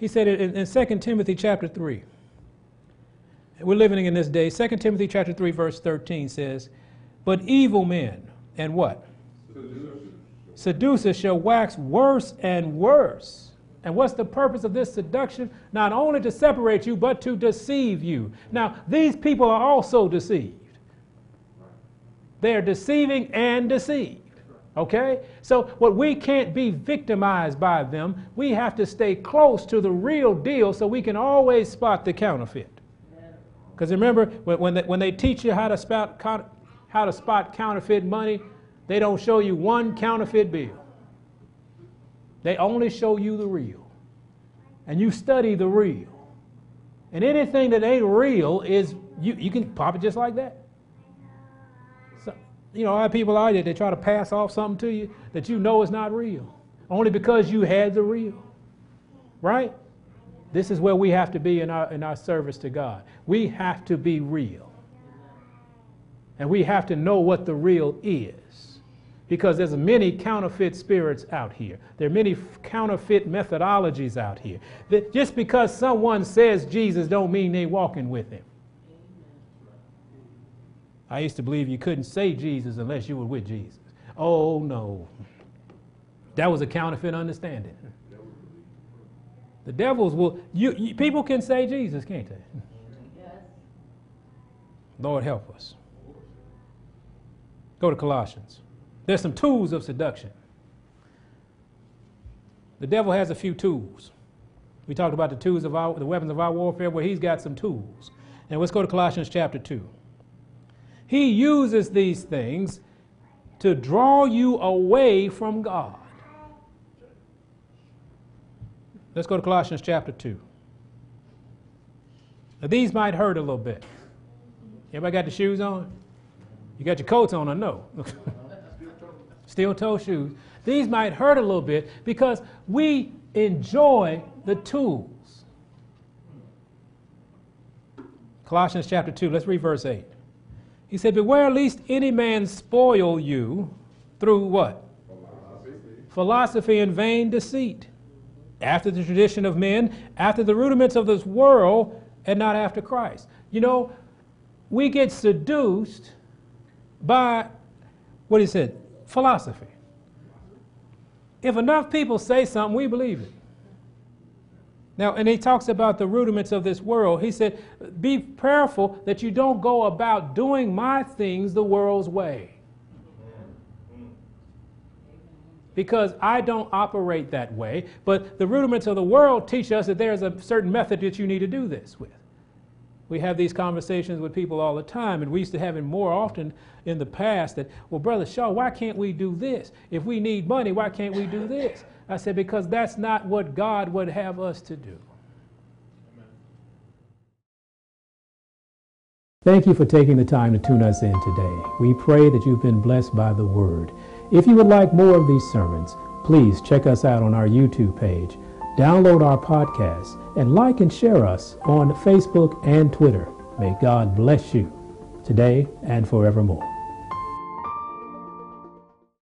He said it in, in 2 Timothy chapter 3. We're living in this day. 2 Timothy chapter 3, verse 13 says, But evil men and what? Seducers shall wax worse and worse. And what's the purpose of this seduction? Not only to separate you, but to deceive you. Now, these people are also deceived. They are deceiving and deceived. Okay? So, what we can't be victimized by them, we have to stay close to the real deal so we can always spot the counterfeit. Because remember, when, when, they, when they teach you how to, spot, how to spot counterfeit money, they don't show you one counterfeit bill. They only show you the real. And you study the real. And anything that ain't real is, you, you can pop it just like that. You know, I have people out there that try to pass off something to you that you know is not real, only because you had the real. Right? This is where we have to be in our, in our service to God. We have to be real. And we have to know what the real is. Because there's many counterfeit spirits out here. There are many counterfeit methodologies out here. That just because someone says Jesus don't mean they walking with him. I used to believe you couldn't say Jesus unless you were with Jesus. Oh no. That was a counterfeit understanding. The devils will, you, you, people can say Jesus, can't they? Lord help us. Go to Colossians. There's some tools of seduction. The devil has a few tools. We talked about the tools of our, the weapons of our warfare, where he's got some tools. And let's go to Colossians chapter 2. He uses these things to draw you away from God. Let's go to Colossians chapter 2. Now, these might hurt a little bit. Everybody got the shoes on? You got your coats on, I know. Steel toe shoes. These might hurt a little bit because we enjoy the tools. Colossians chapter 2, let's read verse 8. He said, Beware lest any man spoil you through what? Philosophy, Philosophy and vain deceit after the tradition of men, after the rudiments of this world, and not after Christ. You know, we get seduced by what he said, philosophy. If enough people say something, we believe it. Now, and he talks about the rudiments of this world. He said, Be careful that you don't go about doing my things the world's way. because I don't operate that way. But the rudiments of the world teach us that there's a certain method that you need to do this with. We have these conversations with people all the time, and we used to have it more often in the past that, well, Brother Shaw, why can't we do this? If we need money, why can't we do this? I said, because that's not what God would have us to do. Thank you for taking the time to tune us in today. We pray that you've been blessed by the word. If you would like more of these sermons, please check us out on our YouTube page, download our podcast, and like and share us on Facebook and Twitter. May God bless you today and forevermore.